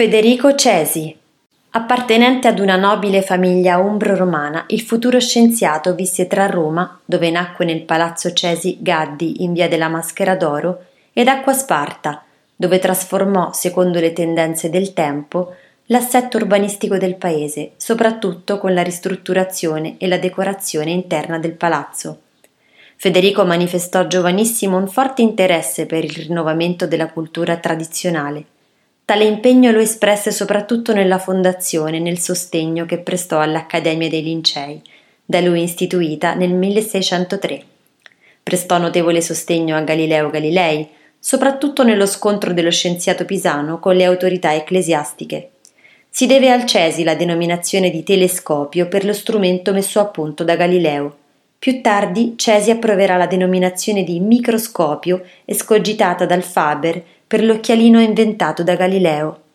Federico Cesi. Appartenente ad una nobile famiglia umbro-romana, il futuro scienziato visse tra Roma, dove nacque nel palazzo Cesi Gaddi in via della Maschera d'Oro, ed Acquasparta, dove trasformò, secondo le tendenze del tempo, l'assetto urbanistico del paese, soprattutto con la ristrutturazione e la decorazione interna del palazzo. Federico manifestò giovanissimo un forte interesse per il rinnovamento della cultura tradizionale Tale impegno lo espresse soprattutto nella fondazione e nel sostegno che prestò all'Accademia dei Lincei, da lui istituita nel 1603. Prestò notevole sostegno a Galileo Galilei, soprattutto nello scontro dello scienziato pisano con le autorità ecclesiastiche. Si deve al Cesi la denominazione di telescopio per lo strumento messo a punto da Galileo. Più tardi Cesi approverà la denominazione di microscopio escogitata dal Faber per l'occhialino inventato da Galileo.